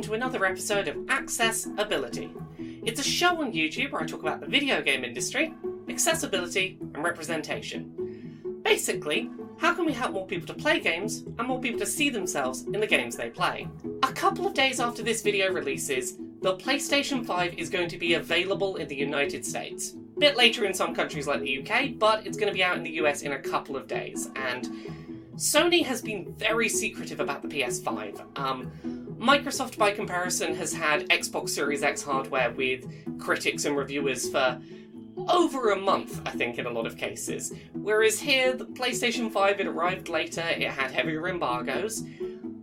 welcome to another episode of Access-Ability. It's a show on YouTube where I talk about the video game industry, accessibility, and representation. Basically, how can we help more people to play games and more people to see themselves in the games they play? A couple of days after this video releases, the PlayStation 5 is going to be available in the United States. A bit later in some countries like the UK, but it's going to be out in the US in a couple of days, and Sony has been very secretive about the PS5. Um, Microsoft, by comparison, has had Xbox Series X hardware with critics and reviewers for over a month, I think, in a lot of cases. Whereas here, the PlayStation 5, it arrived later, it had heavier embargoes.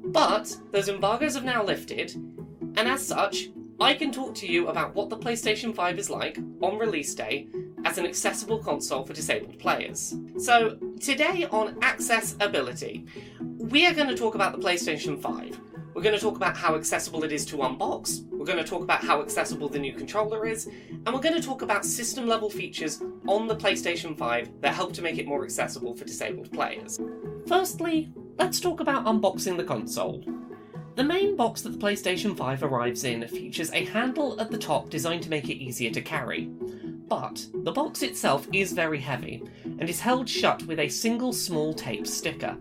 But those embargoes have now lifted, and as such, I can talk to you about what the PlayStation 5 is like on release day as an accessible console for disabled players. So, today on Access-Ability, we are going to talk about the PlayStation 5. We're going to talk about how accessible it is to unbox, we're going to talk about how accessible the new controller is, and we're going to talk about system level features on the PlayStation 5 that help to make it more accessible for disabled players. Firstly, let's talk about unboxing the console. The main box that the PlayStation 5 arrives in features a handle at the top designed to make it easier to carry. But the box itself is very heavy and is held shut with a single small tape sticker.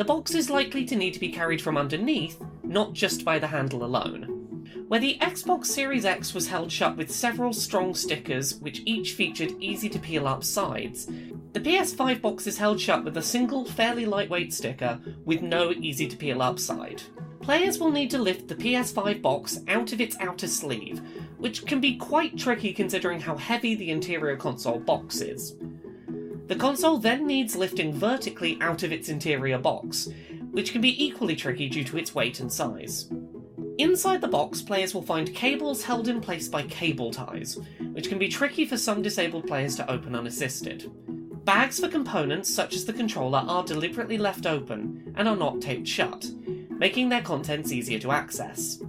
The box is likely to need to be carried from underneath, not just by the handle alone. Where the Xbox Series X was held shut with several strong stickers, which each featured easy to peel up sides, the PS5 box is held shut with a single, fairly lightweight sticker with no easy to peel up side. Players will need to lift the PS5 box out of its outer sleeve, which can be quite tricky considering how heavy the interior console box is. The console then needs lifting vertically out of its interior box, which can be equally tricky due to its weight and size. Inside the box, players will find cables held in place by cable ties, which can be tricky for some disabled players to open unassisted. Bags for components, such as the controller, are deliberately left open and are not taped shut, making their contents easier to access.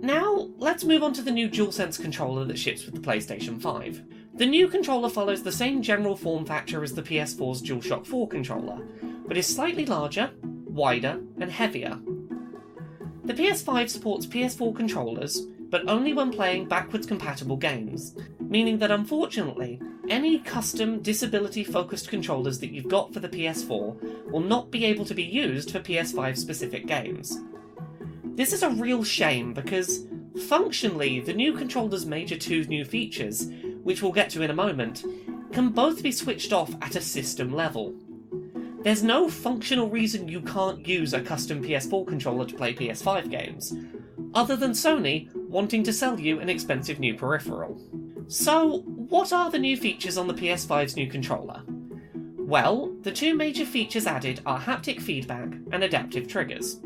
Now, let's move on to the new DualSense controller that ships with the PlayStation 5. The new controller follows the same general form factor as the PS4's DualShock 4 controller, but is slightly larger, wider, and heavier. The PS5 supports PS4 controllers, but only when playing backwards compatible games, meaning that unfortunately, any custom disability focused controllers that you've got for the PS4 will not be able to be used for PS5 specific games. This is a real shame because, functionally, the new controller's major two new features which we'll get to in a moment, can both be switched off at a system level. There's no functional reason you can't use a custom PS4 controller to play PS5 games, other than Sony wanting to sell you an expensive new peripheral. So, what are the new features on the PS5's new controller? Well, the two major features added are haptic feedback and adaptive triggers.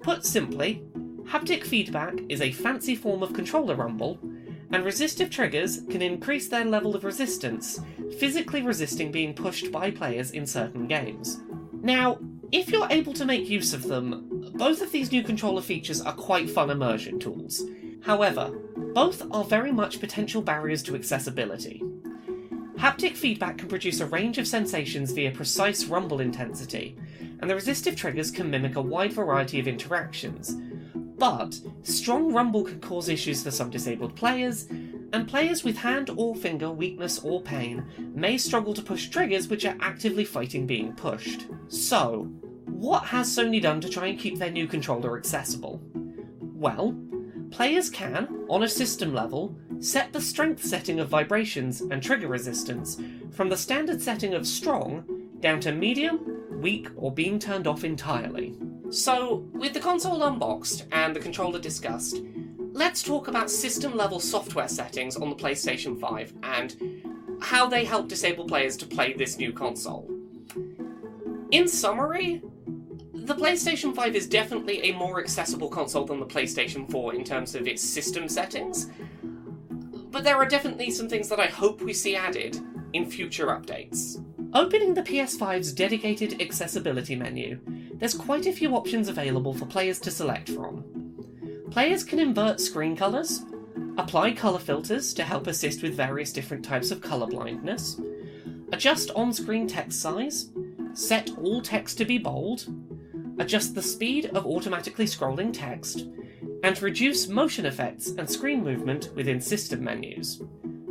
Put simply, haptic feedback is a fancy form of controller rumble and resistive triggers can increase their level of resistance, physically resisting being pushed by players in certain games. Now, if you're able to make use of them, both of these new controller features are quite fun immersion tools. However, both are very much potential barriers to accessibility. Haptic feedback can produce a range of sensations via precise rumble intensity, and the resistive triggers can mimic a wide variety of interactions, but strong rumble can cause issues for some disabled players, and players with hand or finger weakness or pain may struggle to push triggers which are actively fighting being pushed. So, what has Sony done to try and keep their new controller accessible? Well, players can, on a system level, set the strength setting of vibrations and trigger resistance from the standard setting of strong down to medium, weak, or being turned off entirely. So, with the console unboxed and the controller discussed, let's talk about system level software settings on the PlayStation 5 and how they help disable players to play this new console. In summary, the PlayStation 5 is definitely a more accessible console than the PlayStation 4 in terms of its system settings, but there are definitely some things that I hope we see added in future updates. Opening the PS5's dedicated accessibility menu, there's quite a few options available for players to select from. Players can invert screen colours, apply colour filters to help assist with various different types of colour blindness, adjust on screen text size, set all text to be bold, adjust the speed of automatically scrolling text, and reduce motion effects and screen movement within system menus.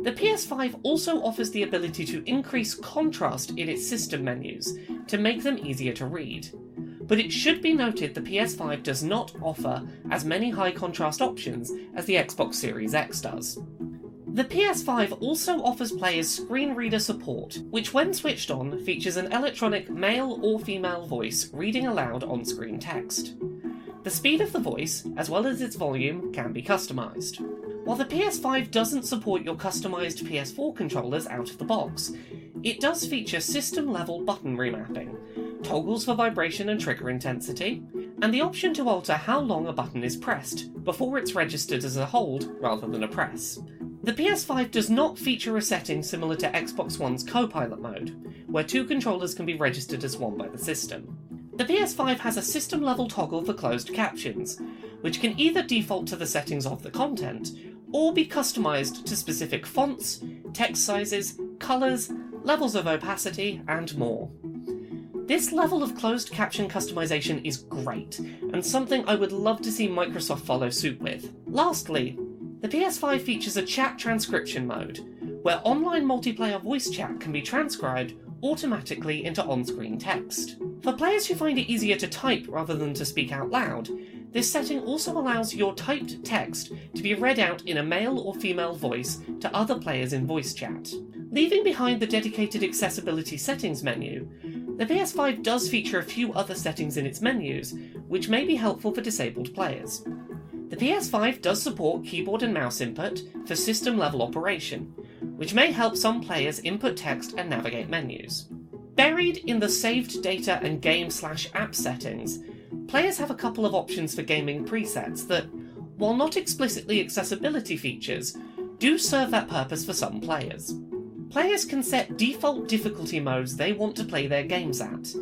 The PS5 also offers the ability to increase contrast in its system menus to make them easier to read. But it should be noted the PS5 does not offer as many high contrast options as the Xbox Series X does. The PS5 also offers players screen reader support, which, when switched on, features an electronic male or female voice reading aloud on screen text. The speed of the voice, as well as its volume, can be customised. While the PS5 doesn't support your customised PS4 controllers out of the box, it does feature system level button remapping, toggles for vibration and trigger intensity, and the option to alter how long a button is pressed before it's registered as a hold rather than a press. The PS5 does not feature a setting similar to Xbox One's co pilot mode, where two controllers can be registered as one by the system. The PS5 has a system level toggle for closed captions, which can either default to the settings of the content or be customized to specific fonts, text sizes, colours, levels of opacity, and more. This level of closed caption customization is great, and something I would love to see Microsoft follow suit with. Lastly, the PS5 features a chat transcription mode, where online multiplayer voice chat can be transcribed automatically into on screen text. For players who find it easier to type rather than to speak out loud, this setting also allows your typed text to be read out in a male or female voice to other players in voice chat. Leaving behind the dedicated accessibility settings menu, the PS5 does feature a few other settings in its menus, which may be helpful for disabled players. The PS5 does support keyboard and mouse input for system level operation, which may help some players input text and navigate menus. Buried in the saved data and game slash app settings, players have a couple of options for gaming presets that, while not explicitly accessibility features, do serve that purpose for some players. Players can set default difficulty modes they want to play their games at,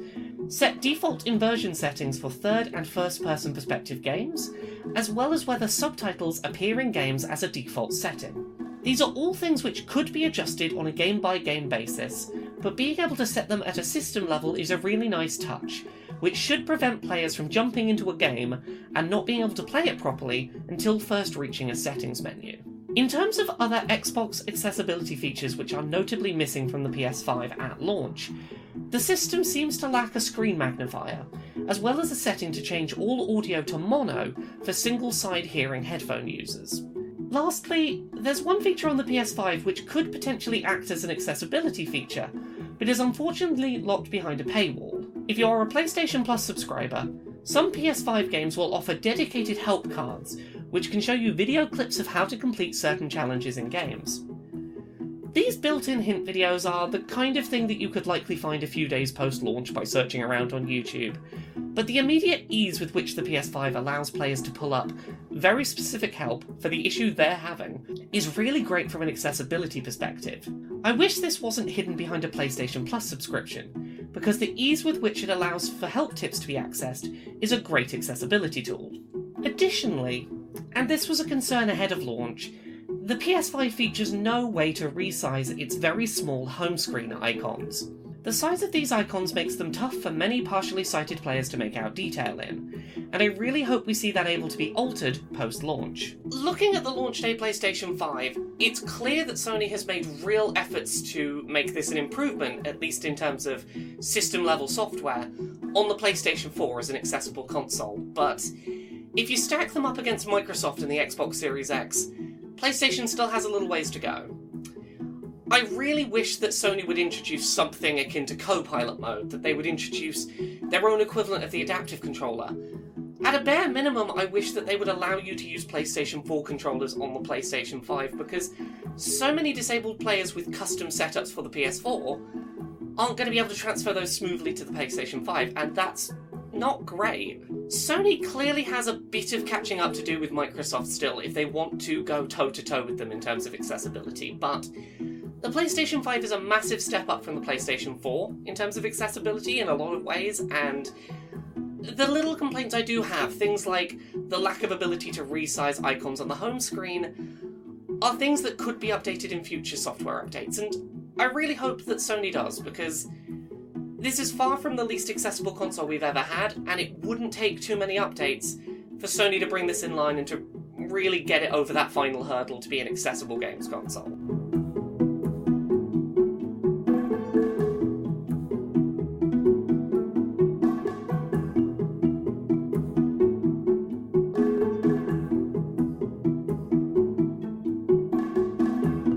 set default inversion settings for third and first person perspective games, as well as whether subtitles appear in games as a default setting. These are all things which could be adjusted on a game by game basis, but being able to set them at a system level is a really nice touch, which should prevent players from jumping into a game and not being able to play it properly until first reaching a settings menu. In terms of other Xbox accessibility features which are notably missing from the PS5 at launch, the system seems to lack a screen magnifier, as well as a setting to change all audio to mono for single side hearing headphone users. Lastly, there's one feature on the PS5 which could potentially act as an accessibility feature, but is unfortunately locked behind a paywall. If you are a PlayStation Plus subscriber, some PS5 games will offer dedicated help cards which can show you video clips of how to complete certain challenges in games. These built in hint videos are the kind of thing that you could likely find a few days post launch by searching around on YouTube, but the immediate ease with which the PS5 allows players to pull up very specific help for the issue they're having is really great from an accessibility perspective. I wish this wasn't hidden behind a PlayStation Plus subscription, because the ease with which it allows for help tips to be accessed is a great accessibility tool. Additionally, and this was a concern ahead of launch, the PS5 features no way to resize its very small home screen icons. The size of these icons makes them tough for many partially sighted players to make out detail in, and I really hope we see that able to be altered post launch. Looking at the launch day PlayStation 5, it's clear that Sony has made real efforts to make this an improvement, at least in terms of system level software, on the PlayStation 4 as an accessible console, but if you stack them up against Microsoft and the Xbox Series X, PlayStation still has a little ways to go. I really wish that Sony would introduce something akin to Copilot mode, that they would introduce their own equivalent of the adaptive controller. At a bare minimum, I wish that they would allow you to use PlayStation 4 controllers on the PlayStation 5 because so many disabled players with custom setups for the PS4 aren't going to be able to transfer those smoothly to the PlayStation 5, and that's not great. Sony clearly has a bit of catching up to do with Microsoft still if they want to go toe to toe with them in terms of accessibility, but the PlayStation 5 is a massive step up from the PlayStation 4 in terms of accessibility in a lot of ways, and the little complaints I do have, things like the lack of ability to resize icons on the home screen, are things that could be updated in future software updates, and I really hope that Sony does, because this is far from the least accessible console we've ever had, and it wouldn't take too many updates for Sony to bring this in line and to really get it over that final hurdle to be an accessible games console.